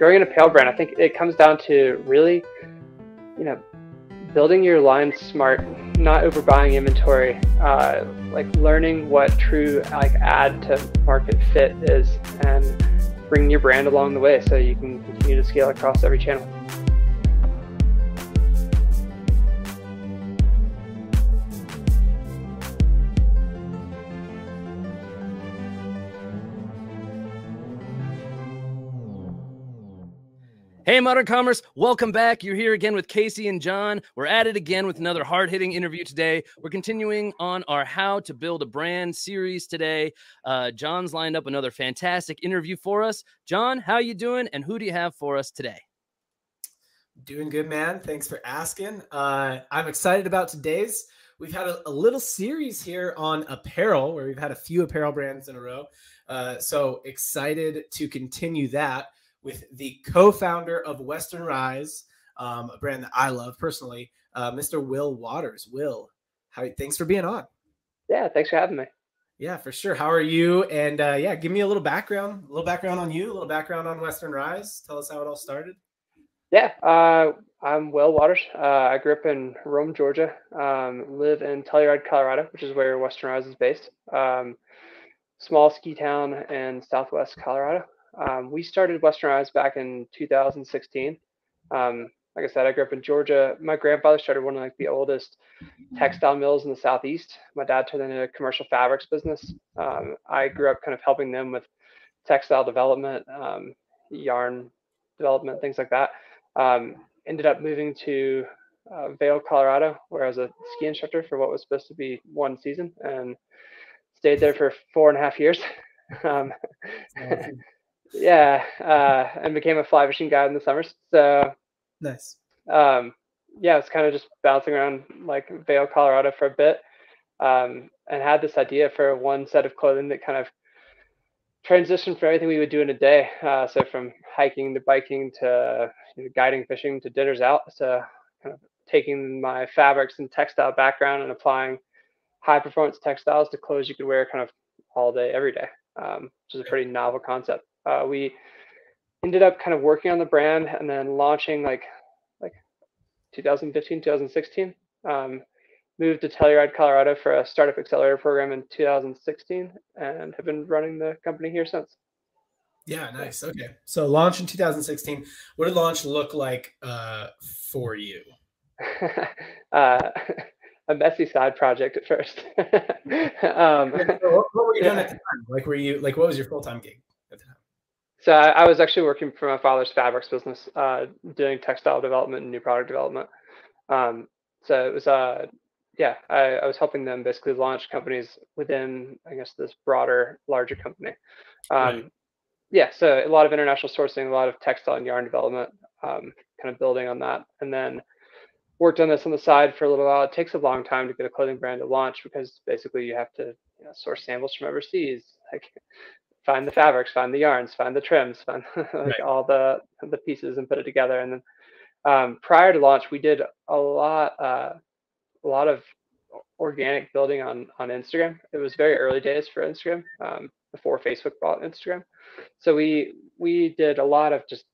growing in a pale brand, I think it comes down to really, you know, building your line smart, not overbuying inventory, uh, like learning what true like ad to market fit is, and bringing your brand along the way so you can continue to scale across every channel. Hey, Modern Commerce, welcome back. You're here again with Casey and John. We're at it again with another hard hitting interview today. We're continuing on our How to Build a Brand series today. Uh, John's lined up another fantastic interview for us. John, how you doing? And who do you have for us today? Doing good, man. Thanks for asking. Uh, I'm excited about today's. We've had a, a, little series here on apparel where we've had a few apparel brands in a row. Uh, so excited to continue that with the co-founder of Western Rise, um, a brand that I love personally, uh, Mr. Will Watters. Will, how, thanks for being on. Yeah, thanks for having me. Yeah, for sure. How are you? And uh, yeah, give me a little background, a little background on you, a little background on Western Rise. Tell us how it all started. Yeah, uh, I'm Will Watters. Uh, I grew up in Rome, Georgia. Um, live in Telluride, Colorado, which is where Western Rise is based. Um, small ski town in Southwest Colorado. Um, we started Western Rise back in 2016. Um, like I said, I grew up in Georgia. My grandfather started one of like the oldest textile mills in the southeast. My dad turned into a commercial fabrics business. Um, I grew up kind of helping them with textile development, um, yarn development, things like that. Um, ended up moving to uh, Vail, Colorado, where I was a ski instructor for what was supposed to be one season, and stayed there for four and a half years. Yeah, uh, and became a fly fishing guide in the summers. So nice. Um, yeah, it's kind of just bouncing around like Vail, Colorado for a bit, um, and had this idea for one set of clothing that kind of transitioned from everything we would do in a day. Uh, so from hiking to biking to you know, guiding fishing to dinners out. So kind of taking my fabrics and textile background and applying high performance textiles to clothes you could wear kind of all day, every day, um, which is a pretty novel concept uh, we ended up kind of working on the brand and then launching like like 2015 2016 um, moved to telluride colorado for a startup accelerator program in 2016 and have been running the company here since. Yeah nice. Okay. So launch in 2016 what did launch look like uh, for you? Uh, a messy side project at first. Um, what, were you doing yeah. at the time? Like were you like what was your full-time gig so I, I, was actually working for my father's fabrics business, uh, doing textile development and new product development. Um, so it was, uh, yeah, I, I, was helping them basically launch companies within, I guess, this broader, larger company. Um, right. Yeah, so a lot of international sourcing, a lot of textile and yarn development, um, kind of building on that, and then worked on this on the side for a little while. It takes a long time to get a clothing brand to launch because basically you have to you know, source samples from overseas. Like find the fabrics, find the yarns, find the trims, find like right. all the the pieces and put it together. And then um, prior to launch, we did a lot uh, a lot of organic building on on Instagram. It was very early days for Instagram um, before Facebook bought Instagram. So we we did a lot of just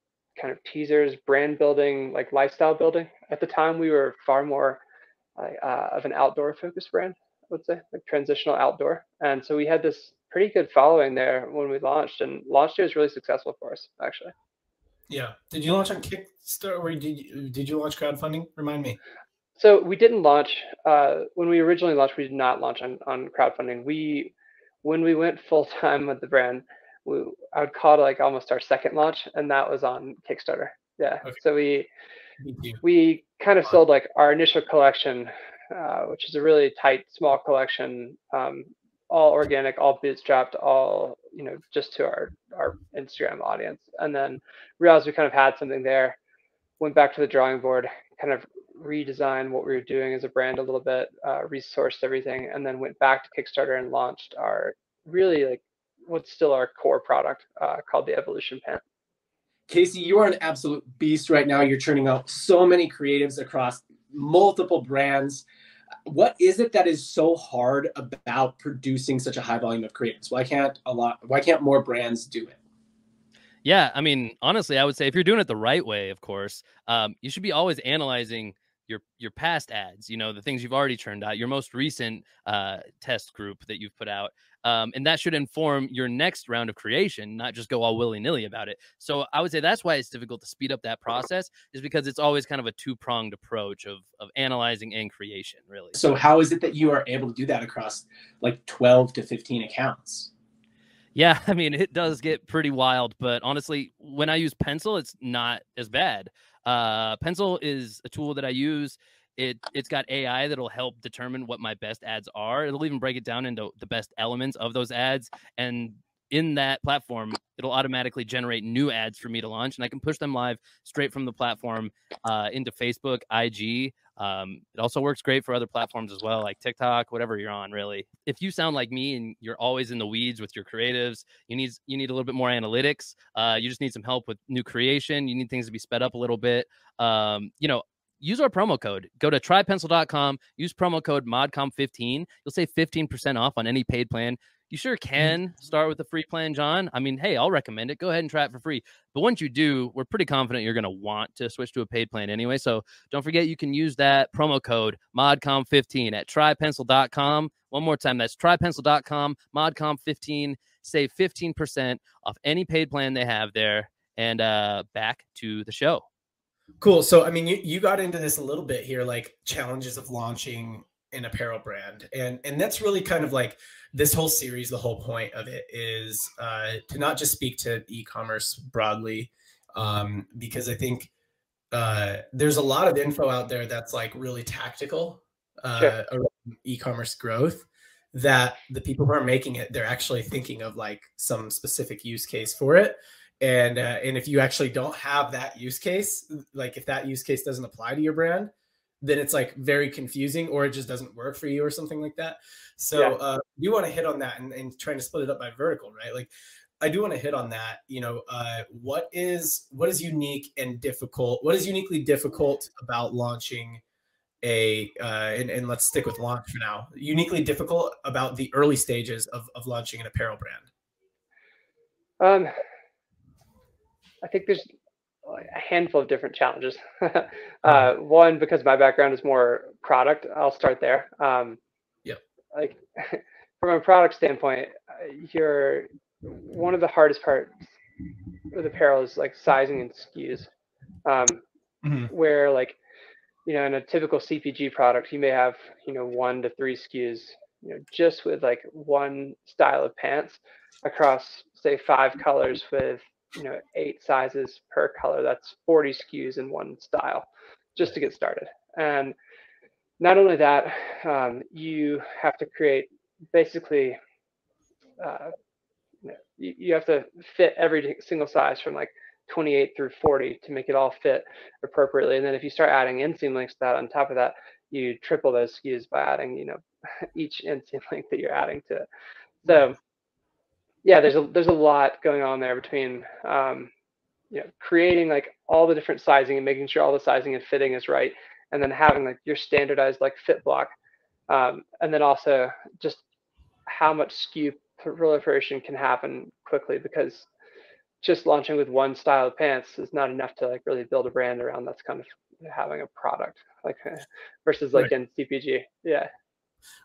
kind of teasers, brand building, like lifestyle building. At the time, we were far more uh, of an outdoor focused brand, I would say, like transitional outdoor. And so we had this pretty good following there when we launched, and launch day was really successful for us, actually. Yeah. Did you launch on Kickstarter or did you, did you launch crowdfunding? Remind me. So we didn't launch uh, when we originally launched. We did not launch on, on crowdfunding. We when we went full time with the brand, we, I would call it like almost our second launch, and that was on Kickstarter. Yeah. Okay. So we we kind of sold like our initial collection, uh, which is a really tight, small collection, um, all organic, all bootstrapped, all you know, just to our our Instagram audience, and then realized we kind of had something there. Went back to the drawing board, kind of redesigned what we were doing as a brand a little bit, uh, resourced everything, and then went back to Kickstarter and launched our really like what's still our core product uh, called the Evolution Pant. Casey, you are an absolute beast right now. You're churning out so many creatives across multiple brands what is it that is so hard about producing such a high volume of creatives? Why can't a lot? Why can't more brands do it? Yeah, I mean, honestly, I would say if you're doing it the right way, of course, um, you should be always analyzing your your past ads. You know, the things you've already turned out, your most recent uh, test group that you've put out, um, and that should inform your next round of creation, not just go all willy nilly about it. So I would say that's why it's difficult to speed up that process, is because it's always kind of a two pronged approach of of analyzing and creation, really. So how is it that you are able to do that across like twelve to fifteen accounts? Yeah, I mean, it does get pretty wild, but honestly, when I use Pencil, it's not as bad. Uh, Pencil is a tool that I use. It it's got AI that'll help determine what my best ads are. It'll even break it down into the best elements of those ads, and in that platform, it'll automatically generate new ads for me to launch, and I can push them live straight from the platform uh, into Facebook, IG, um, it also works great for other platforms as well, like TikTok, whatever you're on. Really, if you sound like me and you're always in the weeds with your creatives, you need you need a little bit more analytics. Uh, you just need some help with new creation. You need things to be sped up a little bit. Um, you know, use our promo code. Go to trypencil.com, use promo code MODCOM15. You'll save 15% off on any paid plan. You sure mm-hmm. can start with a free plan, John. I mean, hey, I'll recommend it. Go ahead and try it for free. But once you do, we're pretty confident you're going to want to switch to a paid plan anyway. So don't forget you can use that promo code MODCOM15 at trypencil.com. One more time, that's trypencil.com, MODCOM15. Save 15% off any paid plan they have there. And uh, back to the show. Cool. So, I mean, you, you got into this a little bit here, like challenges of launching an apparel brand and and that's really kind of like this whole series the whole point of it is uh, to not just speak to e-commerce broadly um, because i think uh, there's a lot of info out there that's like really tactical uh, sure. around e-commerce growth that the people who are making it they're actually thinking of like some specific use case for it and uh, and if you actually don't have that use case like if that use case doesn't apply to your brand then it's like very confusing or it just doesn't work for you or something like that. So yeah. uh, you want to hit on that and, and trying to split it up by vertical, right? Like I do want to hit on that. You know, uh, what is what is unique and difficult? What is uniquely difficult about launching a uh, and, and let's stick with launch for now. Uniquely difficult about the early stages of, of launching an apparel brand. Um, I think there's a handful of different challenges. uh, one, because my background is more product, I'll start there. Um, yep. Like from a product standpoint, uh, you're one of the hardest parts with apparel is like sizing and SKUs. Um, mm-hmm. Where like, you know, in a typical CPG product, you may have you know one to three SKUs. You know, just with like one style of pants across say five colors with you know eight sizes per color that's 40 skus in one style just to get started. And not only that um, you have to create basically uh, you, have to fit every single size from like 28 through 40 to make it all fit appropriately. And then if you start adding inseam links to that on top of that you triple those SKUs by adding you know each inseam link that you're adding to it. So yeah, there's a there's a lot going on there between um, you know creating like all the different sizing and making sure all the sizing and fitting is right, and then having like your standardized like fit block, um, and then also just how much SKU proliferation can happen quickly because just launching with one style of pants is not enough to like really build a brand around that's kind of having a product like versus like right. in CPG. Yeah.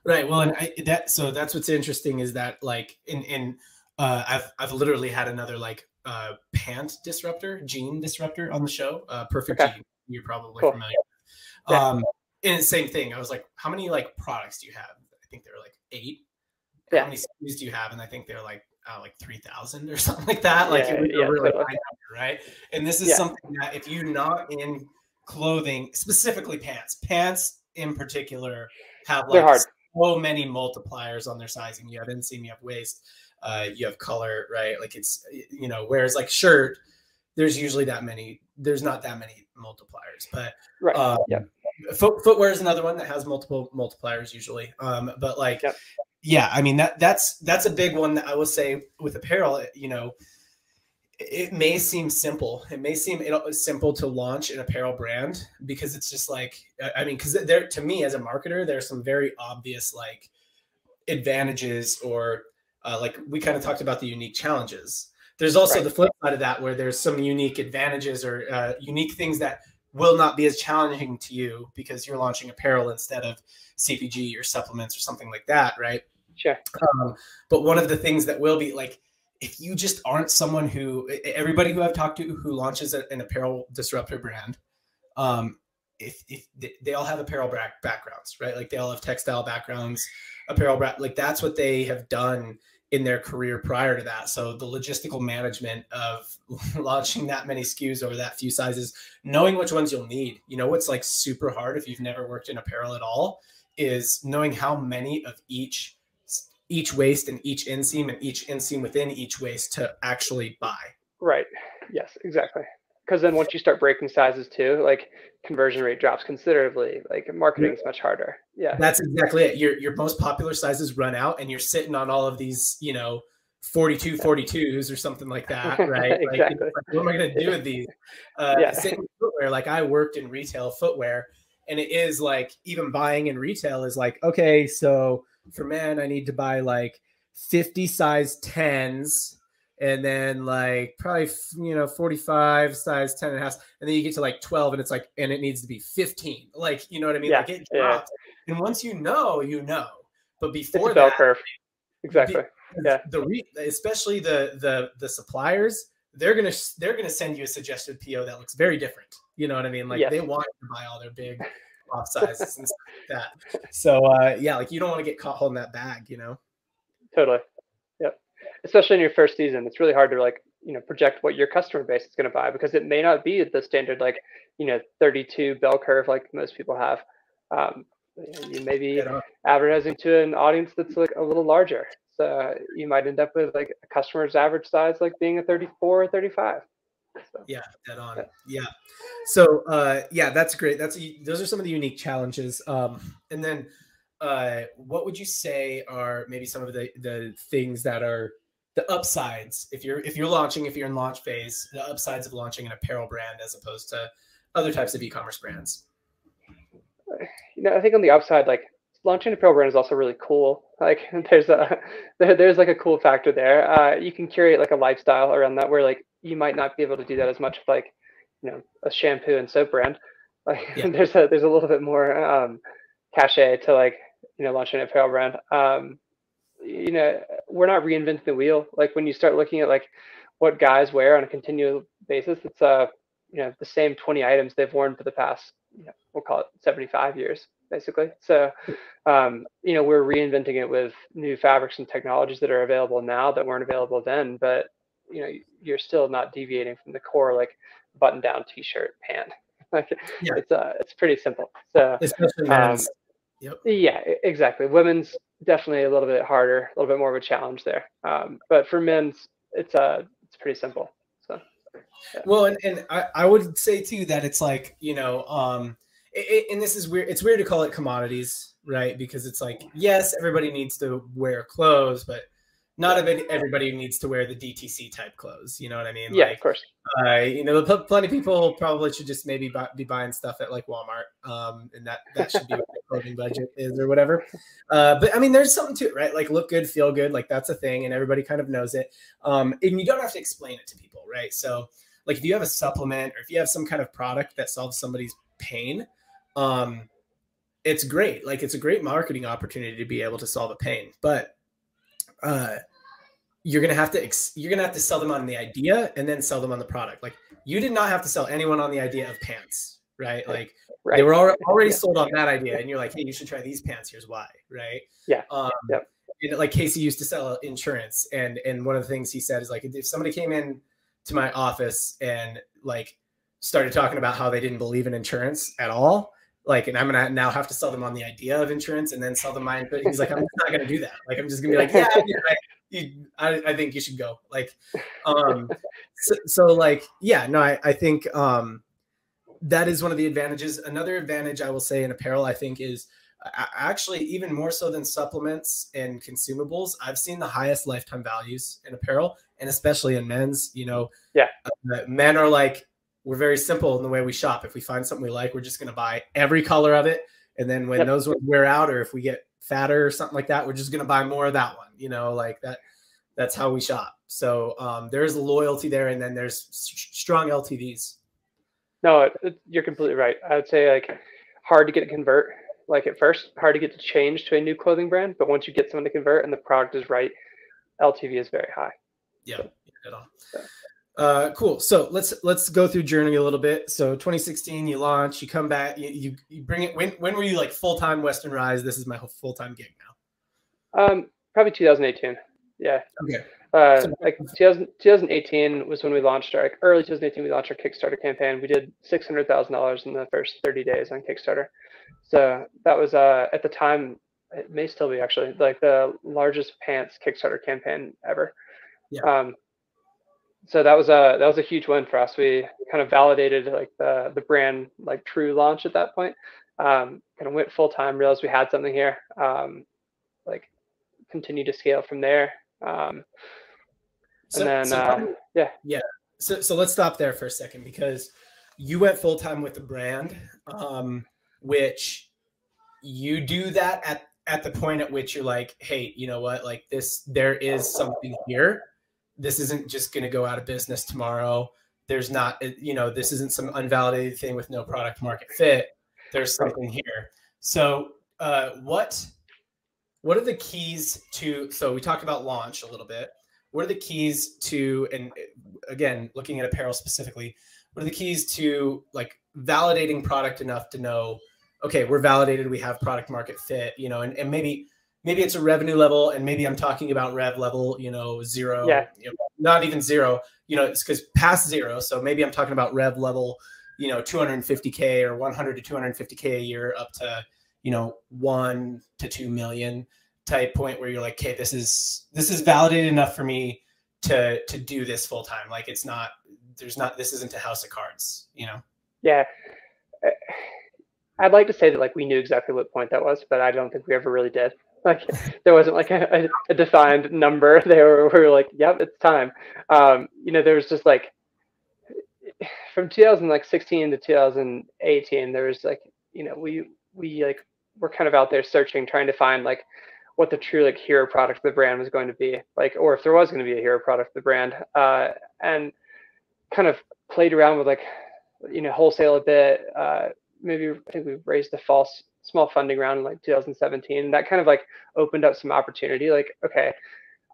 Right. Well, and I, that so that's what's interesting is that like in in uh, I've I've literally had another like uh, pant disruptor, jean disruptor on the show. Uh, perfect okay. jean, you're probably cool. familiar. Yeah. Um, and same thing. I was like, how many like products do you have? I think there are like eight. Yeah. How many SKUs do you have? And I think they're like uh, like three thousand or something like that. Like yeah, it yeah, really totally. number, right? And this is yeah. something that if you're not in clothing, specifically pants, pants in particular have like so many multipliers on their sizing. You have inseam, you have waist, uh, you have color, right? Like it's you know, whereas like shirt, there's usually that many. There's not that many multipliers, but right. Um, yeah. Foot, footwear is another one that has multiple multipliers usually. Um, but like, yep. yeah, I mean that that's that's a big one that I will say with apparel. You know, it may seem simple. It may seem simple to launch an apparel brand because it's just like I mean, because there to me as a marketer, there's some very obvious like advantages or uh, like we kind of talked about the unique challenges. there's also Right. the flip side of that where there's some unique advantages or uh, unique things that will not be as challenging to you because you're launching apparel instead of CPG or supplements or something like that, right? Sure. Um, but one of the things that will be like, if you just aren't someone who everybody who I've talked to who launches a- an apparel disruptor brand, um, if, if they, they all have apparel back, backgrounds, right? Like they all have textile backgrounds, apparel, like that's what they have done in their career prior to that. So the logistical management of launching that many SKUs over that few sizes, knowing which ones you'll need. You know what's like super hard if you've never worked in apparel at all is knowing how many of each each waist and each inseam and each inseam within each waist to actually buy. Right. Yes, exactly. Because then once you start breaking sizes too, like conversion rate drops considerably. Like marketing is much harder. Yeah. That's exactly it. Your your most popular sizes run out and you're sitting on all of these, you know, 42 42s or something like that, right? Exactly. like, what am I going to do with these? Uh, Yeah. Footwear. Like I worked in retail footwear, and it is like even buying in retail is like okay, so for men I need to buy like 50 size 10s. And then like probably you know 45 size 10 and a half, and then you get to like 12 and it's like and it needs to be 15. Like you know what I mean? Yeah, Like it yeah. And once you know, you know. But before bell that, curve. Exactly. Yeah. the re- especially the the the suppliers, they're gonna they're gonna send you a suggested PO that looks very different. You know what I mean? Like Yes. they want you to buy all their big off sizes and stuff like that. So uh, yeah, like you don't want to get caught holding that bag. You know? Totally. Especially in your first season, it's really hard to like, you know, project what your customer base is going to buy because it may not be the standard like, you know, 32 bell curve like most people have. Um, you may be advertising to an audience that's like a little larger. So you might end up with like a customer's average size like being a 34 or 35. So, Yeah, dead on. Yeah. Yeah. So uh, yeah, that's great. That's those are some of the unique challenges. Um, and then uh, what would you say are maybe some of the the things that are the upsides if you're if you're launching if you're in launch phase the upsides of launching an apparel brand as opposed to other types of e-commerce brands you know, I think on the upside, like launching a apparel brand is also really cool. Like there's a there, there's like a cool factor there. Uh, you can curate like a lifestyle around that where like you might not be able to do that as much with like you know a shampoo and soap brand. Like Yeah. there's a there's a little bit more um, cachet to like you know launching an apparel brand. Um, you know, we're not reinventing the wheel. Like when you start looking at like what guys wear on a continual basis, it's uh you know the same 20 items they've worn for the past you know, we'll call it 75 years basically so um, you know we're reinventing it with new fabrics and technologies that are available now that weren't available then but you know you're still not deviating from the core like button down t-shirt pant like Yeah. it's uh it's pretty simple so especially Um, men's yeah, exactly. Women's definitely a little bit harder, a little bit more of a challenge there. Um, but for men's, it's uh, it's pretty simple. So Well, and, and I, I would say too that it's like, you know, um, it, it- and this is weird. It's weird to call it commodities, right? Because it's like, yes, everybody needs to wear clothes, but not everybody, everybody needs to wear the DTC type clothes. You know what I mean? yeah, Like, of course. uh, you know, pl- plenty of people probably should just maybe buy, be buying stuff at like Walmart, um, and that that should be what their clothing budget is or whatever. Uh, but I mean, there's something to it, right? Like look good, feel good, like that's a thing, and everybody kind of knows it. Um, and you don't have to explain it to people, right? So, like if you have a supplement or if you have some kind of product that solves somebody's pain, um, it's great. Like it's a great marketing opportunity to be able to solve a pain, but uh, you're gonna have to ex- you're gonna have to sell them on the idea and then sell them on the product. Like you did not have to sell anyone on the idea of pants, right? Like Right. they were already, already Yeah. sold on that idea, and you're like, hey, you should try these pants. Here's why, right? Yeah. Um, and like Casey used to sell insurance, and and one of the things he said is like, if somebody came in to my office and like started talking about how they didn't believe in insurance at all, like, and I'm gonna now have to sell them on the idea of insurance and then sell them my. But he's like, I'm not gonna do that. Like, I'm just gonna be like, yeah, you're right. You, I, I think you should go. Like, um, so, so like, yeah, no, I, I think um, that is one of the advantages. Another advantage I will say in apparel, I think, is actually even more so than supplements and consumables. I've seen the highest lifetime values in apparel, and especially in men's. You know, Yeah. uh, men are like we're very simple in the way we shop. If we find something we like, we're just going to buy every color of it, and then when Yep. those ones wear out, or if we get fatter or something like that, we're just going to buy more of that one. You know, like that. that's how we shop. So um, there's loyalty there, and then there's strong LTVs. No, it, it, you're completely right. I would say like hard to get to convert. Like at first, hard to get to change to a new clothing brand, but once you get someone to convert and the product is right, LTV is very high. Yeah, at all. Uh, cool. So let's let's go through journey a little bit. So 2016, you launch, you come back, you, you, you bring it. When when were you like full time Western Rise? This is my full time gig now. Um, probably 2018. Yeah. Okay. Uh, like 2000, 2018 was when we launched our like early 2018. We launched our Kickstarter campaign. We did six hundred thousand dollars in the first 30 days on Kickstarter. So that was uh at the time it may still be actually like the largest pants Kickstarter campaign ever. Yeah. Um, so that was a that was a huge win for us. We kind of validated like the the brand like true launch at that point. Um, kind of went full time, realized we had something here. Um, like continue to scale from there. Um, So, and then so, uh, yeah, yeah. So so let's stop there for a second because you went full time with the brand, um, which you do that at at the point at which you're like, hey, you know what? Like this, there is something here. This isn't just going to go out of business tomorrow. There's not, you know, this isn't some unvalidated thing with no product market fit. There's something here. So, uh, what what are the keys to? So we talked about launch a little bit. What are the keys to? And again, looking at apparel specifically, what are the keys to like validating product enough to know okay, we're validated, we have product market fit, you know, and, and maybe maybe it's a revenue level, and maybe I'm talking about rev level, you know, zero, Yeah. you know, not even zero, you know, it's because past zero. So maybe I'm talking about rev level, you know, 250k or 100 to 250k a year up to, you know, one to two million type point where you're like, okay, this is this is validated enough for me to to do this full time. Like it's not there's not this isn't a house of cards, you know. yeah. Uh, I'd like to say that like we knew exactly what point that was, but I don't think we ever really did. Like there wasn't like a, a defined number They where we were like, yep, it's time. Um, you know, there was just like from 2016 to 2018, there was like, you know, we we like were kind of out there searching, trying to find like what the true like hero product of the brand was going to be, like, or if there was going to be a hero product of the brand, uh, and kind of played around with like, you know, wholesale a bit. Uh, maybe I think we raised a false small funding round in like 2017. That kind of like opened up some opportunity. Like, okay,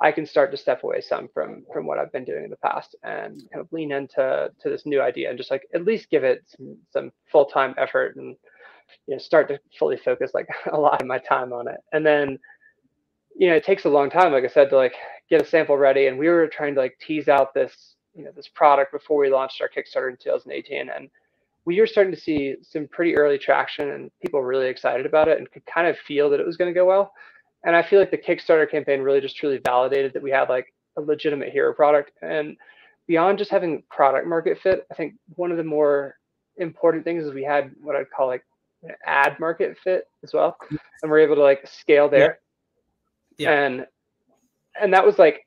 I can start to step away some from from what I've been doing in the past and kind of lean into to this new idea and just like at least give it some, some full time effort and you know start to fully focus like a lot of my time on it. And then you know it takes a long time, like I said, to like get a sample ready. And we were trying to like tease out this you know this product before we launched our Kickstarter in 2018 and we were starting to see some pretty early traction and people really excited about it and could kind of feel that it was going to go well. And I feel like the Kickstarter campaign really just truly validated that we had like a legitimate hero product. And beyond just having product market fit, I think one of the more important things is we had what I'd call like an ad market fit as well. And we're able to like scale there. Yeah. Yeah. And and that was like,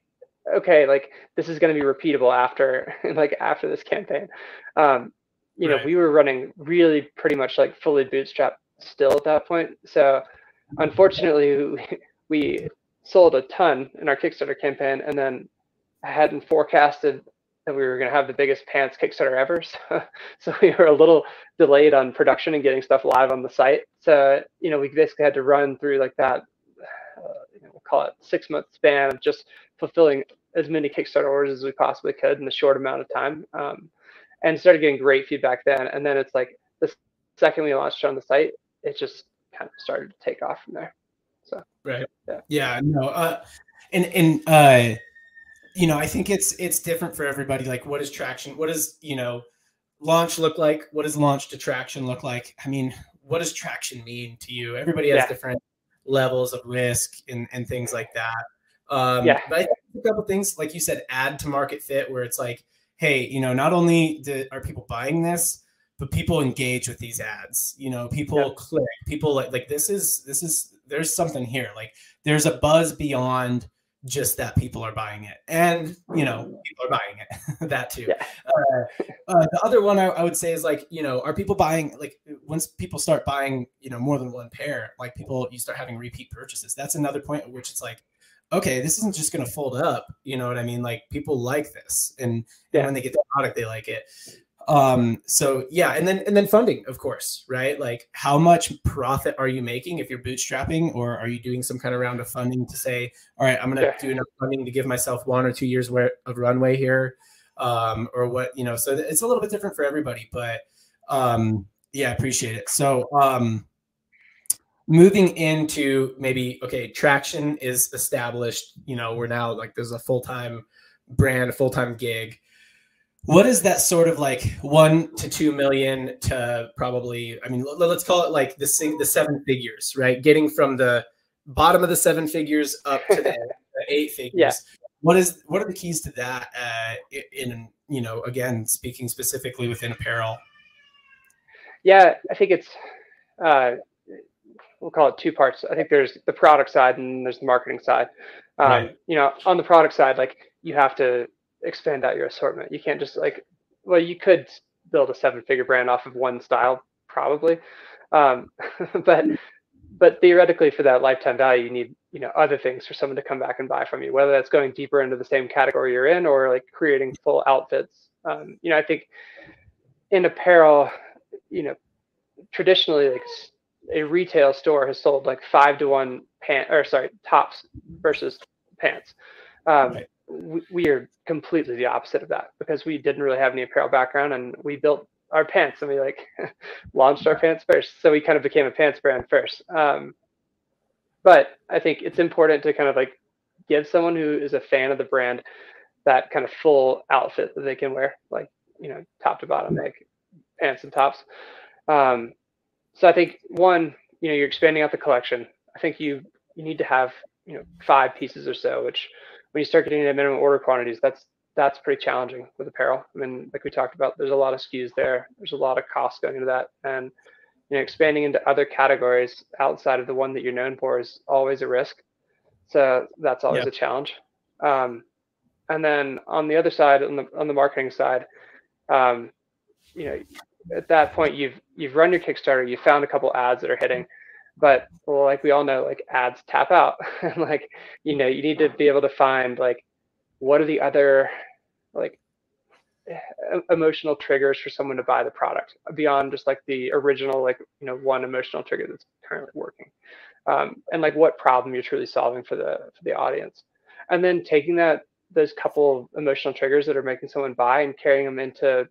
okay, like this is going to be repeatable after like after this campaign. Um, you know, Right. we were running really pretty much like fully bootstrapped still at that point. So unfortunately, we, we sold a ton in our Kickstarter campaign, and then I hadn't forecasted that we were going to have the biggest pants Kickstarter ever. So, so we were a little delayed on production and getting stuff live on the site. So you know, we basically had to run through like that, uh, you know, we'll call it six month span of just fulfilling as many Kickstarter orders as we possibly could in a short amount of time. Um, and started getting great feedback then. And then it's like the second we launched on the site, it just kind of started to take off from there. So Right. Yeah. Yeah. No. Uh, and and uh, you know, I think it's it's different for everybody. Like, what is traction? What does you know, launch look like? What does launch to traction look like? I mean, what does traction mean to you? Everybody has Yeah. different levels of risk and and things like that. Um, Yeah. But I think a couple things, like you said, ad to market fit, where it's like, hey, you know, not only do, are people buying this, but people engage with these ads. You know, people Yeah. click. People like like this is this is there's something here. Like there's a buzz beyond just that people are buying it, and you know, people are buying it. that too. Yeah. Uh, uh, the other one I, I would say is like, you know, are people buying like once people start buying, you know, more than one pair, like people you start having repeat purchases. That's another point at which it's like, okay, this isn't just going to fold up. You know what I mean? Like people like this, and, Yeah. and when they get the product, they like it. Um, so yeah, and then and then funding, of course, right? Like how much profit are you making if you're bootstrapping, or are you doing some kind of round of funding to say, all right, I'm going to Yeah. do enough funding to give myself one or two years worth of runway here, um, or what you know? So it's a little bit different for everybody, but um, yeah, I appreciate it. So um, moving into maybe okay traction is established you know we're now like there's a full-time brand a full-time gig. What is that sort of like one to two million to probably i mean let- let's call it like the sing, the seven figures right? Getting from the bottom of the seven figures up to the, the eight figures. Yeah. what is what are the keys to that uh in you know again speaking specifically within apparel? Yeah, I think it's uh, we'll call it two parts. I think there's the product side and there's the marketing side. Um, Right. You know, on the product side, like you have to expand out your assortment. You can't just like, well, you could build a seven-figure brand off of one style, probably, um, but but theoretically, for that lifetime value, you need you know other things for someone to come back and buy from you. Whether that's going deeper into the same category you're in, or like creating full outfits. Um, you know, I think in apparel, you know, traditionally like a retail store has sold like five to one pant or sorry tops versus pants. Um, Right. we, we are completely the opposite of that because we didn't really have any apparel background and we built our pants and we like launched our pants first. So we kind of became a pants brand first. Um, but I think it's important to kind of like give someone who is a fan of the brand that kind of full outfit that they can wear, like you know, top to bottom, like pants and tops. Um, so I think one, you know, you're expanding out the collection. I think you you need to have you know five pieces or so, which when you start getting into minimum order quantities, that's that's pretty challenging with apparel. I mean, like we talked about, there's a lot of SKUs there. There's a lot of cost going into that, and you know, expanding into other categories outside of the one that you're known for is always a risk. So that's always Yeah. a challenge. Um, and then on the other side, on the on the marketing side, um, you know, at that point you've you've run your Kickstarter, you found a couple ads that are hitting, but well, like we all know, like ads tap out, and like you know, you need to be able to find like what are the other like emotional triggers for someone to buy the product beyond just like the original like you know one emotional trigger that's currently working? Um, and like what problem you're truly solving for the for the audience. And then taking that those couple of emotional triggers that are making someone buy and carrying them into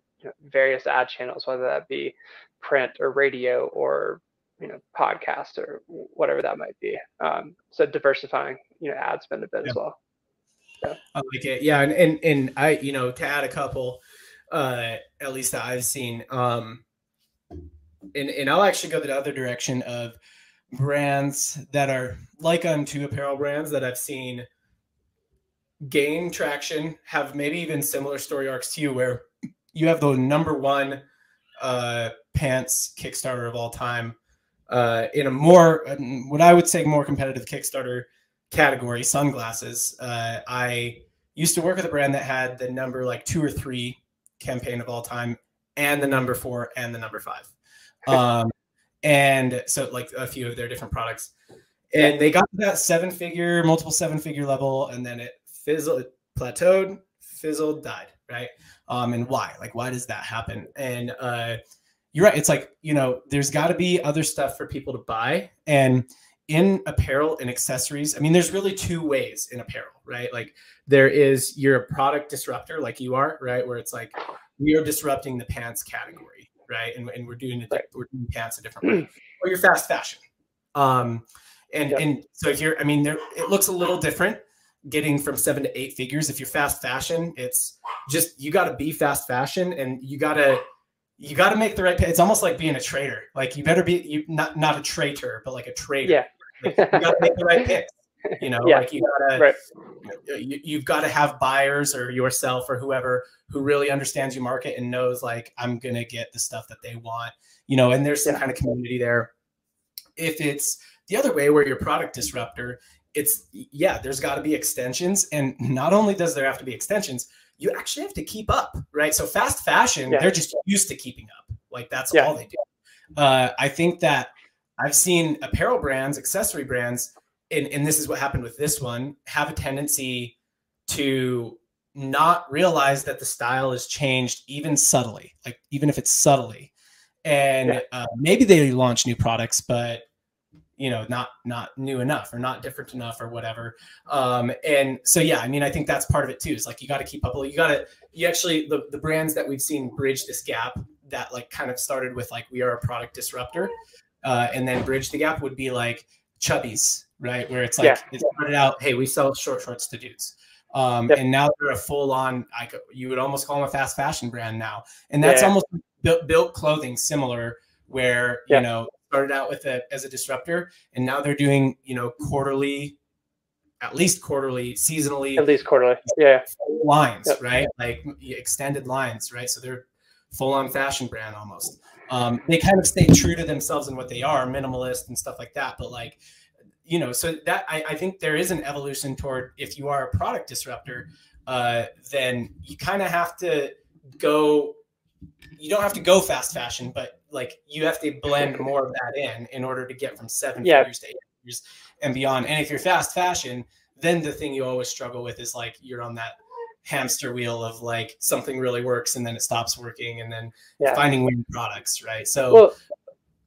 various ad channels whether that be print or radio or you know podcast or whatever that might be um, so diversifying you know ad spend a bit Yeah. as well Yeah. I like it. Yeah, and and and I, you know, to add a couple, uh, at least that I've seen, um, and and I'll actually go the other direction of brands that are like unto apparel brands that I've seen gain traction, have maybe even similar story arcs to you, where you have the number one uh, pants Kickstarter of all time uh, in a more, what I would say, more competitive Kickstarter category, sunglasses. Uh, I used to work with a brand that had the number like two or three campaign of all time, and the number four and the number five. Um, and so like a few of their different products, and they got to that seven figure, multiple seven figure level, and then it fizzled, it plateaued, fizzled, died. Right. Um, and why? Like, why does that happen? And uh, you're right. It's like you know, there's got to be other stuff for people to buy, and in apparel and accessories, I mean, there's really two ways in apparel, right? Like there is you're a product disruptor, like you are, right? Where it's like we are disrupting the pants category, right? And, and we're doing it, Right. we're doing pants a different way, or you're fast fashion. Um, and Yep. and so if you're, I mean, there it looks a little different getting from seven to eight figures. If you're fast fashion, it's just you got to be fast fashion, and you got to you got to make the right. pa- It's almost like being a trader. Like you better be you not not a traitor, but like a trader. Yeah. Like, you got to make the right picks. You know, Yeah. like you gotta Right. you, you've got to have buyers or yourself or whoever who really understands your market and knows like I'm gonna get the stuff that they want. You know, and there's some Yeah. kind of community there. If it's the other way where you're product disruptor, it's yeah, there's got to be extensions, and not only does there have to be extensions, you actually have to keep up, right? So fast fashion, Yeah. they're just used to keeping up. Like that's Yeah. all they do. Uh, I think that I've seen apparel brands, accessory brands, and, and this is what happened with this one, have a tendency to not realize that the style has changed even subtly, like even if it's subtly. And yeah. uh, maybe they launch new products, but you know, not not new enough or not different enough or whatever. Um, and so yeah, I mean, I think that's part of it too. Is like you got to keep up. You got to you actually the the brands that we've seen bridge this gap that like kind of started with like we are a product disruptor, uh, and then bridge the gap would be like Chubbies, right? Where it's like yeah. it started out, hey, we sell short shorts to dudes. Um, yep. And now they're a full on, I could, you would almost call them a fast fashion brand now. And that's yeah. almost built, built clothing similar, where, you know, started out with it as a disruptor and now they're doing, you know, quarterly, at least quarterly, seasonally, at least quarterly. Yeah. Lines, yep. right? Like extended lines, right? So they're full on fashion brand almost. Um, they kind of stay true to themselves and what they are, minimalist and stuff like that. But like, you know, so that I, I think there is an evolution toward if you are a product disruptor, uh, then you kind of have to go. You don't have to go fast fashion, but like you have to blend more of that in in order to get from seven yeah. figures to eight figures and beyond. And if you're fast fashion, then the thing you always struggle with is like you're on that hamster wheel of like something really works and then it stops working and then yeah. finding new products, right? So well,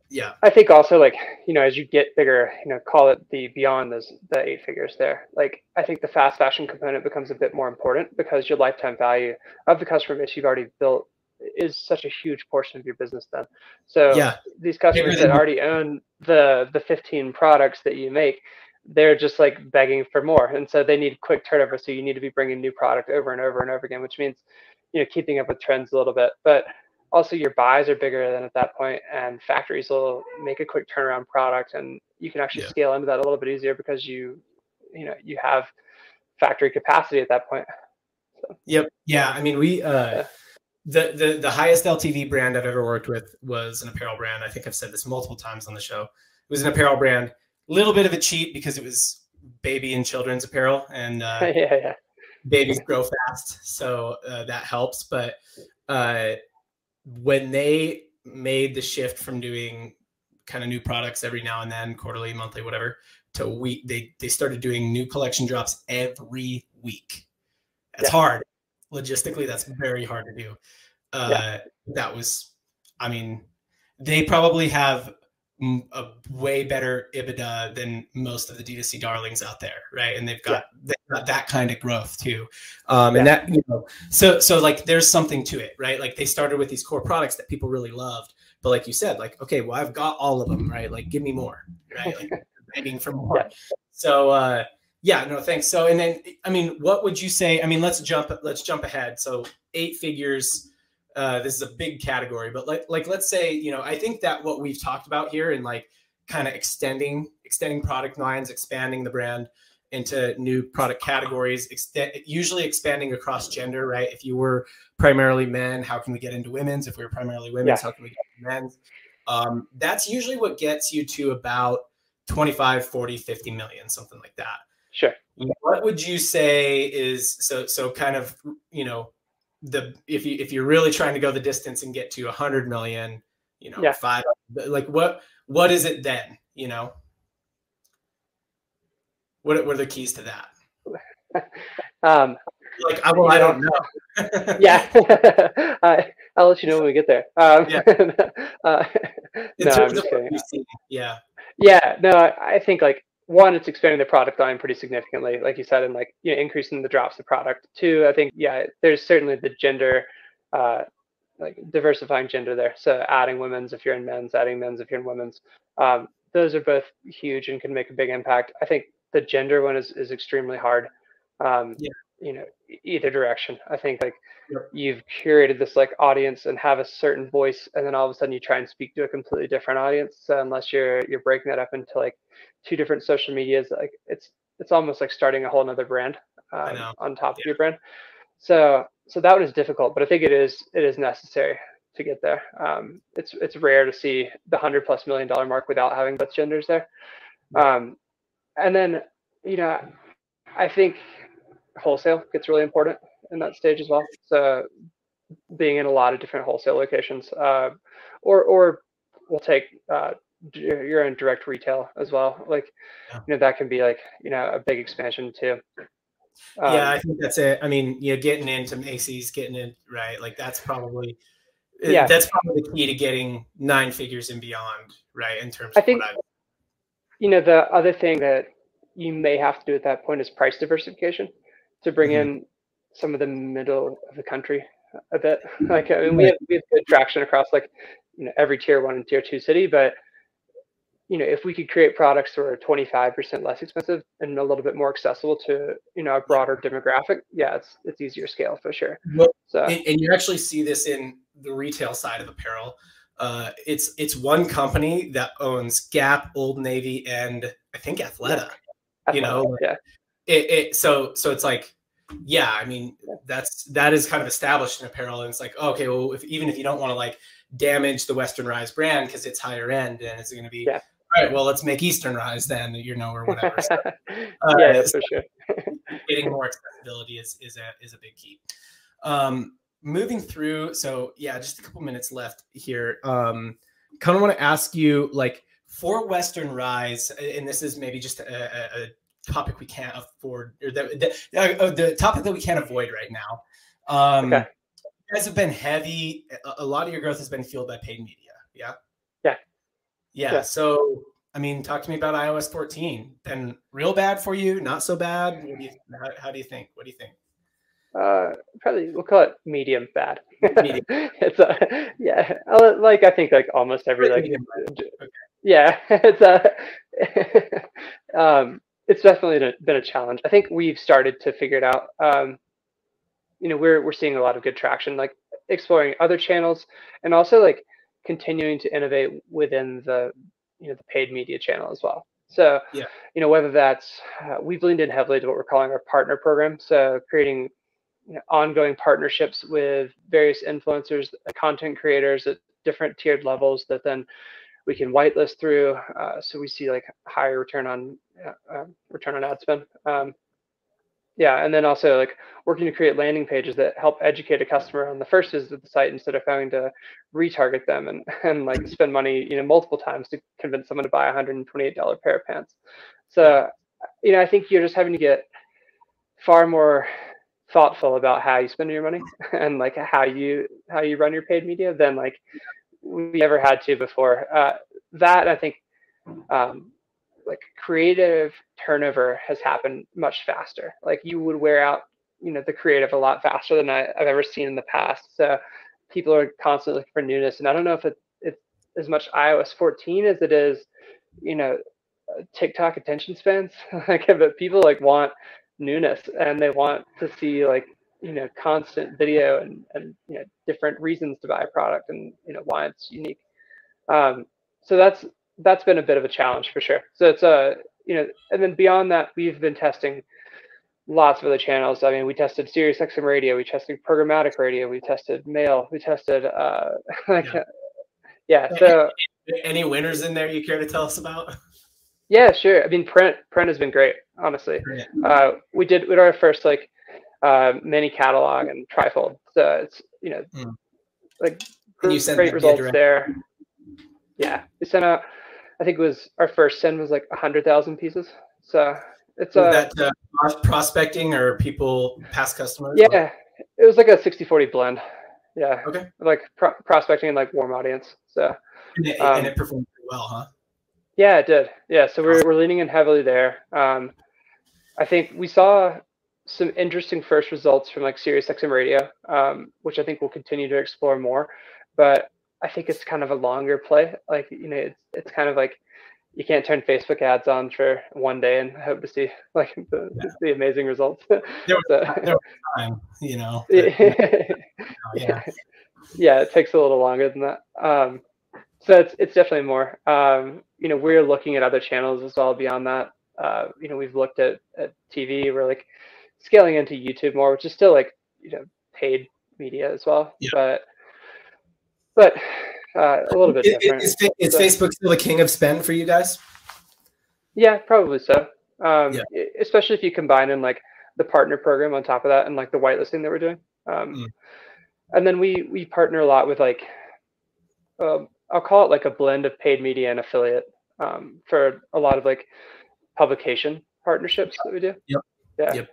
yeah. I think also like, you know, as you get bigger, you know, call it the beyond those the eight figures there. Like I think the fast fashion component becomes a bit more important because your lifetime value of the customer base you've already built is such a huge portion of your business then. So yeah. these customers that already own the the 15 products that you make, they're just like begging for more and so they need quick turnover so you need to be bringing new product over and over and over again which means you know keeping up with trends a little bit but also your buys are bigger than at that point and factories will make a quick turnaround product and you can actually yeah. scale into that a little bit easier because you you know you have factory capacity at that point so. yep yeah i mean we uh yeah. The, the the highest ltv brand i've ever worked with was an apparel brand i think i've said this multiple times on the show it was an apparel brand a little bit of a cheat because it was baby and children's apparel, and uh, yeah, yeah. babies grow fast, so uh, that helps. But uh, when they made the shift from doing kind of new products every now and then, quarterly, monthly, whatever, to week, they they started doing new collection drops every week. That's yeah. hard. Logistically, that's very hard to do. Uh, yeah. That was, I mean, they probably have a way better EBITDA than most of the D2C darlings out there, right? And they've got yeah. they've got that kind of growth too. Um, yeah. And that you know, so so like there's something to it, right? Like they started with these core products that people really loved, but like you said, like okay, well I've got all of them, right? Like give me more, right? Like begging for more. Yeah. So uh, yeah, no thanks. So and then I mean, what would you say? I mean, let's jump let's jump ahead. So eight figures uh, this is a big category, but like like let's say you know I think that what we've talked about here and like kind of extending extending product lines, expanding the brand into new product categories, extend, usually expanding across gender, right? If you were primarily men, how can we get into women's? If we were primarily women's, yeah. how can we get into men's? Um, that's usually what gets you to about 25, 40, 50 million, something like that. Sure. What would you say is so so kind of, you know, the if you if you're really trying to go the distance and get to a 100 million you know yeah. five like what what is it then you know what, what are the keys to that um like I, well, I don't know yeah I, i'll let you know when we get there um yeah. uh, no, I'm just kidding. yeah yeah no I, I think like one, it's expanding the product line pretty significantly, like you said, and like you know, increasing the drops of product. Two, I think yeah, there's certainly the gender, uh, like diversifying gender there. So adding women's if you're in men's, adding men's if you're in women's. Um, those are both huge and can make a big impact. I think the gender one is is extremely hard. Um, yeah. You know, either direction. I think like yep. you've curated this like audience and have a certain voice, and then all of a sudden you try and speak to a completely different audience. So unless you're you're breaking that up into like two different social medias like it's it's almost like starting a whole another brand um, on top yeah. of your brand so so that one is difficult but i think it is it is necessary to get there um, it's it's rare to see the hundred plus million dollar mark without having both genders there um, and then you know i think wholesale gets really important in that stage as well so being in a lot of different wholesale locations uh, or or we'll take uh, your own direct retail as well. Like, Yeah. you know, that can be like, you know, a big expansion too. Um, yeah, I think that's it. I mean, you know, getting into Macy's, getting in right, like that's probably uh, Yeah. that's probably the key to getting nine figures and beyond, right? In terms I of think- you know, the other thing that you may have to do at that point is price diversification to bring Mhm. in some of the middle of the country a bit. Like, I mean, we have, we have good traction across like, you know, every tier one and tier two city, but you know, if we could create products that are 25% less expensive and a little bit more accessible to, you know, a broader demographic, yeah, it's, it's easier scale for sure. Well, So and, and you actually see this in the retail side of apparel. Uh, it's it's one company that owns Gap, Old Navy, and I think Athleta. you know, yeah. It, it so so it's like, yeah, I mean that's that is kind of established in apparel, and it's like okay, well, if even if you don't want to like damage the Western Rise brand because it's higher end and it's going to be Yeah. all right, well, let's make Eastern Rise then, you know, or whatever. So, yeah, uh, yeah, so for sure. getting more accessibility is is a is a big key. Um, moving through, so yeah, just a couple minutes left here. Um, kind of want to ask you, like, for Western Rise, and this is maybe just a, a topic we can't afford, or the the, uh, the topic that we can't avoid right now. Um, Okay. You guys have been heavy. A, lot of your growth has been fueled by paid media. Yeah. Yeah. Yeah. Yeah. So, I mean, talk to me about iOS 14. Been real bad for you? Not so bad? What do you, how, how do you think? What do you think? Uh, probably we'll call it medium bad. Medium. it's a yeah, like I think like almost every like j- yeah, it's a um, it's definitely been a- challenge. I think we've started to figure it out. Um, you know, we're we're seeing a lot of good traction, like exploring other channels, and also like continuing to innovate within the you know the paid media channel as well. So Yeah. you know whether that's uh, we've leaned in heavily to what we're calling our partner program, so creating you know, ongoing partnerships with various influencers, content creators at different tiered levels that then we can whitelist through. Uh, so we see like higher return on uh, uh, return on ad spend. Um, yeah, and then also like working to create landing pages that help educate a customer on the first visit of the site instead of having to retarget them and, and like spend money, you know, multiple times to convince someone to buy a $128 pair of pants. So, you know, I think you're just having to get far more thoughtful about how you spend your money and like how you how you run your paid media than like we ever had to before. Uh, that I think um, like creative turnover has happened much faster. Like you would wear out, you know, the creative a lot faster than I, I've ever seen in the past. So people are constantly looking for newness, and I don't know if it, it's as much iOS 14 as it is, you know, TikTok attention spans. like, but people like want newness and they want to see like you know constant video and and you know different reasons to buy a product and you know why it's unique um so that's that's been a bit of a challenge for sure so it's a you know and then beyond that we've been testing lots of other channels i mean we tested sirius xm radio we tested programmatic radio we tested mail we tested uh like Yeah. yeah so Any winners in there you care to tell us about? yeah sure i mean print print has been great honestly Print. uh, we did we did our first like uh, mini catalog and trifold. So it's you know Mm. like you great results direct- there. Yeah, we sent out. I think it was our first send was like a hundred thousand pieces. So it's uh that uh, prospecting or people past customers? yeah, it was like a 60-40 blend. Yeah, Okay. like pro- prospecting and like warm audience. So And it, Um, and it performed pretty well, huh? Yeah, it did. Yeah, so we're we're leaning in heavily there. Um, I think we saw some interesting first results from like Sirius XM Radio, um, which I think we'll continue to explore more. But I think it's kind of a longer play. Like you know, it's it's kind of like you can't turn Facebook ads on for one day and hope to see like the, the amazing results. There was- So- there Time, you know. yeah. yeah. yeah, it takes a little longer than that. Um, so it's it's definitely more. Um, you know, we're looking at other channels as well beyond that. Uh, you know, we've looked at, at TV. We're like scaling into YouTube more, which is still like you know paid media as well. Yeah. But but uh, a little bit Is, different. is, is So- Facebook still the king of spend for you guys? Yeah, probably so. Um, Yeah. especially if you combine in like the partner program on top of that and like the whitelisting that we're doing. Um, Mm. And then we we partner a lot with like um, I'll call it like a blend of paid media and affiliate um, for a lot of like publication partnerships that we do. Yep. Yeah. Yep.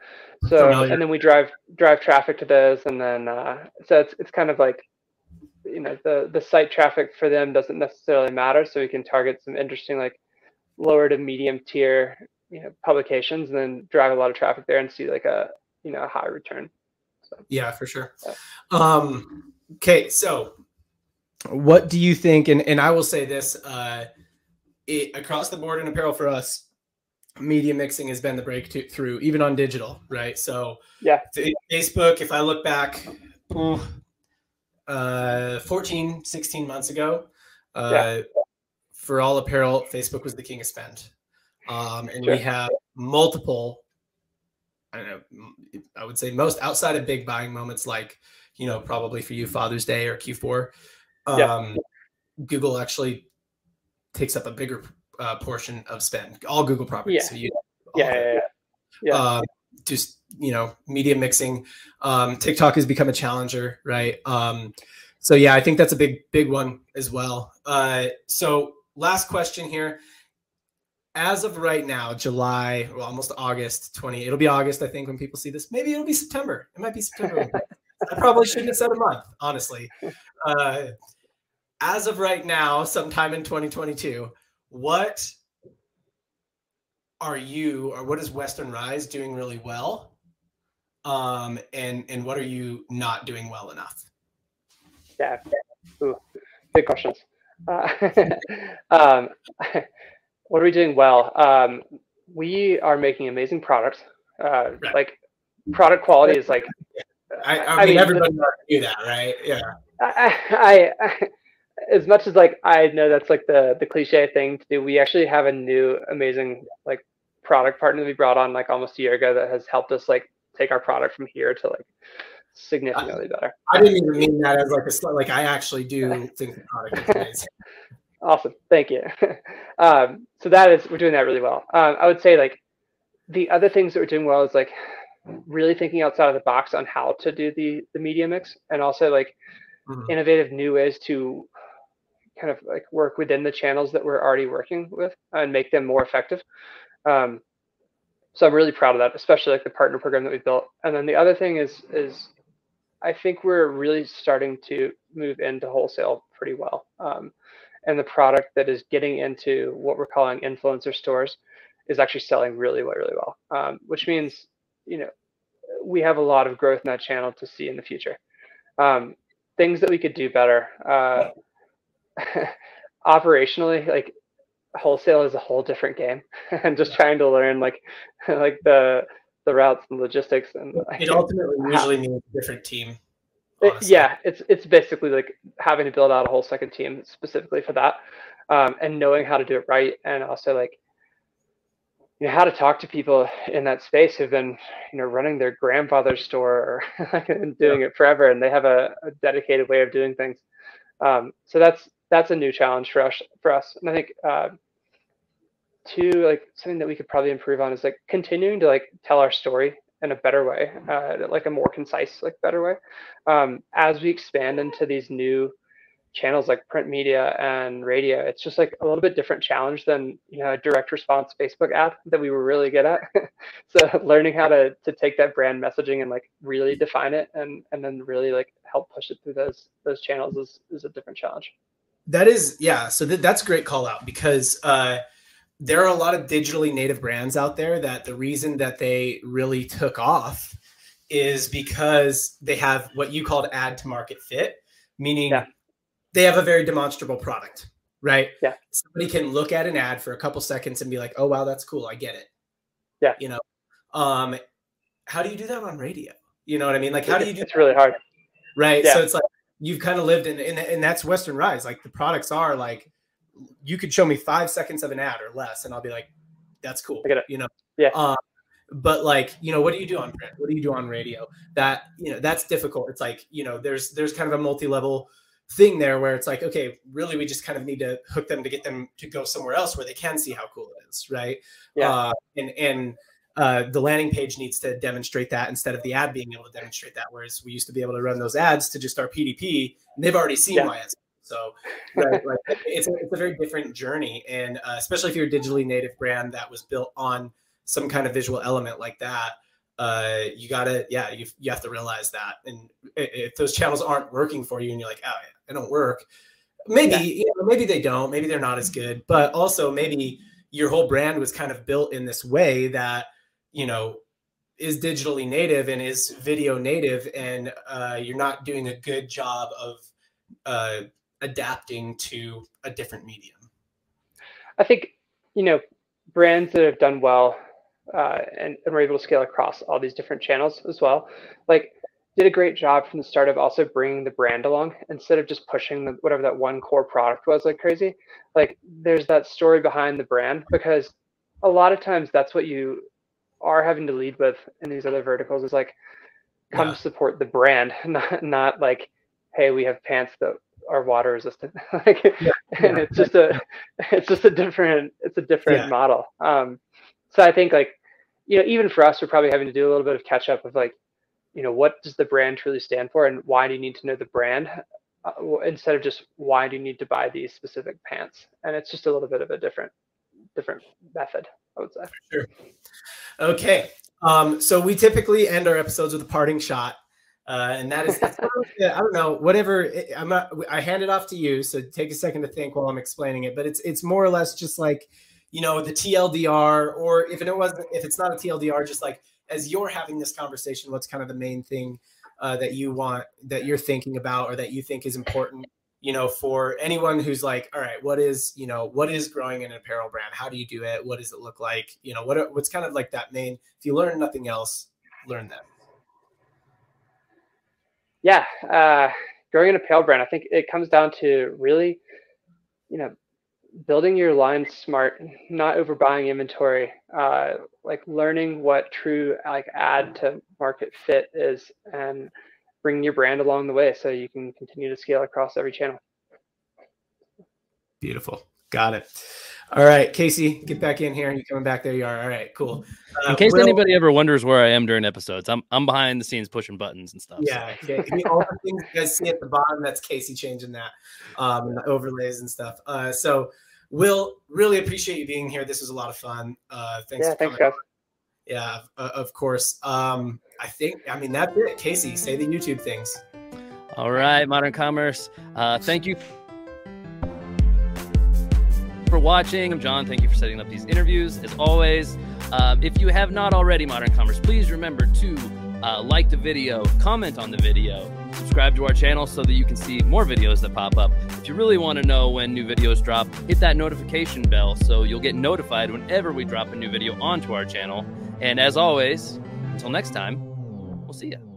So Familiar. and then we drive drive traffic to those, and then uh, so it's it's kind of like you know the the site traffic for them doesn't necessarily matter, so we can target some interesting like lower to medium tier you know publications, and then drive a lot of traffic there and see like a you know a high return. Yeah, for sure. Yeah. Um, okay, so what do you think? And and I will say this: uh, it, across the board in apparel for us, media mixing has been the breakthrough, even on digital, right? So Yeah. Facebook. If I look back, uh, 14, 16 months ago, uh, Yeah. for all apparel, Facebook was the king of spend, um, and Sure. we have multiple I don't know. I would say most outside of big buying moments, like you know, probably for you Father's Day or Q4. Yeah. Um, Google actually takes up a bigger uh, portion of spend. All Google properties. Yeah. So you, Yeah, yeah, yeah. Yeah. Um, just you know, media mixing. Um, TikTok has become a challenger, right? Um, so yeah, I think that's a big, big one as well. Uh, so last question here. As of right now, July, well, almost August 20, it'll be August, I think, when people see this. Maybe it'll be September. It might be September. I probably shouldn't have said a month, honestly. Uh, as of right now, sometime in 2022, what are you or what is Western Rise doing really well? Um, and and what are you not doing well enough? Yeah. Ooh, big questions. Uh, um, what are we doing well? Um, we are making amazing products. Uh, Right. Like product quality is like. I, I, I mean, mean, everybody knows do that, right? Yeah. I, I, I, as much as like I know that's like the the cliche thing to do, we actually have a new amazing like product partner that we brought on like almost a year ago that has helped us like take our product from here to like significantly better. I didn't even mean that as like a like I actually do think the product is amazing. Awesome, thank you. um, so that is we're doing that really well. Um, I would say like the other things that we're doing well is like really thinking outside of the box on how to do the the media mix and also like Mhm. innovative new ways to kind of like work within the channels that we're already working with and make them more effective. Um, so I'm really proud of that, especially like the partner program that we built. And then the other thing is is I think we're really starting to move into wholesale pretty well. Um, and the product that is getting into what we're calling influencer stores is actually selling really well, really well. Um, which means, you know, we have a lot of growth in that channel to see in the future. Um, things that we could do better. Uh, operationally, like wholesale is a whole different game, and just trying to learn like like the the routes and logistics and It ultimately usually means a different team. it- yeah, it's it's basically like having to build out a whole second team specifically for that, um, and knowing how to do it right, and also like you know how to talk to people in that space who've been you know running their grandfather's store or like, and doing it forever, and they have a, a dedicated way of doing things. Um, so that's that's a new challenge for us for us, and I think. Uh, two like something that we could probably improve on is like continuing to like tell our story in a better way uh, like a more concise like better way. Um, as we expand into these new channels like print media and radio it's just like a little bit different challenge than you know a direct response facebook ad that we were really good at. So learning how to to take that brand messaging and like really define it and and then really like help push it through those those channels is is a different challenge That is, yeah. So th- that's a great call out because uh, there are a lot of digitally native brands out there that the reason that they really took off is because they have what you called ad to market fit, meaning Yeah. they have a very demonstrable product, right? Yeah. Somebody can look at an ad for a couple seconds and be like, "Oh wow, that's cool. I get it." Yeah. You know, um, how do you do that on radio? You know what I mean? Like, how do you do it's really hard right? Yeah. So it's like you've kind of lived in, in, and that's Western Rise. Like the products are like, you could show me five seconds of an ad or less, and I'll be like, that's cool. I get it. You know? Yeah. Um, but like, you know, what do you do on print? What do you do on radio? That you know, that's difficult. It's like, you know, there's there's kind of a multi-level thing there where it's like, okay, really, we just kind of need to hook them to get them to go somewhere else where they can see how cool it is, right? Yeah. Uh, and and uh, the landing page needs to demonstrate that instead of the ad being able to demonstrate that. Whereas we used to be able to run those ads to just our PDP, and they've already seen Yeah. my ads. So, right, like, it's a, it's a very different journey, and uh, especially if you're a digitally native brand that was built on some kind of visual element like that. Uh, you gotta, yeah, you, you have to realize that. And if those channels aren't working for you, and you're like, oh, they don't work, maybe, yeah. you know, maybe they don't, maybe they're not as good, but also maybe your whole brand was kind of built in this way that you know is digitally native and is video native and uh, you're not doing a good job of uh, adapting to a different medium i think you know brands that have done well uh, and, and were able to scale across all these different channels as well like did a great job from the start of also bringing the brand along instead of just pushing the, whatever that one core product was like crazy. Like there's that story behind the brand because a lot of times that's what you are having to lead with in these other verticals is like come yeah. support the brand, not not like hey we have pants that are water resistant. like yeah. and yeah. it's just a it's just a different it's a different model. Um, so I think like you know even for us we're probably having to do a little bit of catch up of like you know what does the brand truly stand for and why do you need to know the brand uh, instead of just why do you need to buy these specific pants and it's just a little bit of a different different method i would say sure okay um, so we typically end our episodes with a parting shot uh, and that is i don't know whatever i'm not i hand it off to you so take a second to think while i'm explaining it but it's it's more or less just like you know the tldr or if it wasn't if it's not a tldr just like as you're having this conversation, what's kind of the main thing uh, that you want that you're thinking about or that you think is important? You know, for anyone who's like, all right, what is you know what is growing an apparel brand? How do you do it? What does it look like? You know, what what's kind of like that main? If you learn nothing else, learn that. Yeah, uh, growing an apparel brand, I think it comes down to really, you know, building your line smart, not overbuying inventory, uh, like learning what true like ad to market fit is, and bringing your brand along the way so you can continue to scale across every channel. Beautiful. Got it. All right, Casey, get back in here. You coming back? There you are. All right, cool. Uh, in case Will, anybody ever wonders where I am during episodes, I'm I'm behind the scenes pushing buttons and stuff. Yeah, so. okay. all the things you guys see at the bottom, that's Casey changing that, um, and the overlays and stuff. Uh, so, Will, really appreciate you being here. This was a lot of fun. Uh, thanks. Yeah, thanks, guys. Yeah, uh, of course. Um, I think. I mean, that's it. Casey, say the YouTube things. All right, Modern Commerce. Uh, thank you for watching. I'm John. Thank you for setting up these interviews. As always, um, if you have not already, Modern Commerce, please remember to uh, like the video, comment on the video, subscribe to our channel so that you can see more videos that pop up. If you really want to know when new videos drop, hit that notification bell so you'll get notified whenever we drop a new video onto our channel. And as always, until next time, we'll see you.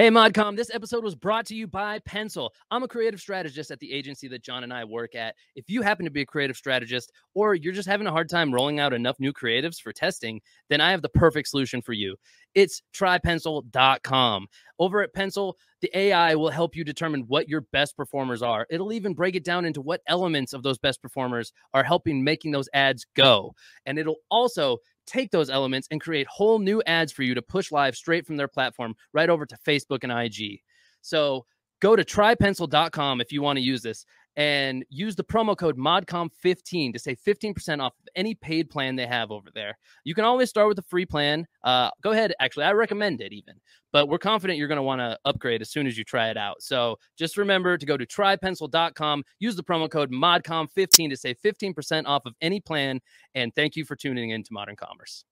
Hey, ModCom, this episode was brought to you by Pencil. I'm a creative strategist at the agency that John and I work at. If you happen to be a creative strategist or you're just having a hard time rolling out enough new creatives for testing, then I have the perfect solution for you. It's trypencil.com. Over at Pencil, the AI will help you determine what your best performers are. It'll even break it down into what elements of those best performers are helping making those ads go. And it'll also take those elements and create whole new ads for you to push live straight from their platform right over to Facebook and IG. So go to trypencil.com if you want to use this and use the promo code modcom15 to save 15% off of any paid plan they have over there. You can always start with a free plan. Uh, go ahead. Actually i recommend it even but we're confident you're going to want to upgrade as soon as you try it out. So just remember to go to trypencil.com use the promo code modcom15 to save 15% off of any plan and thank you for tuning in to modern commerce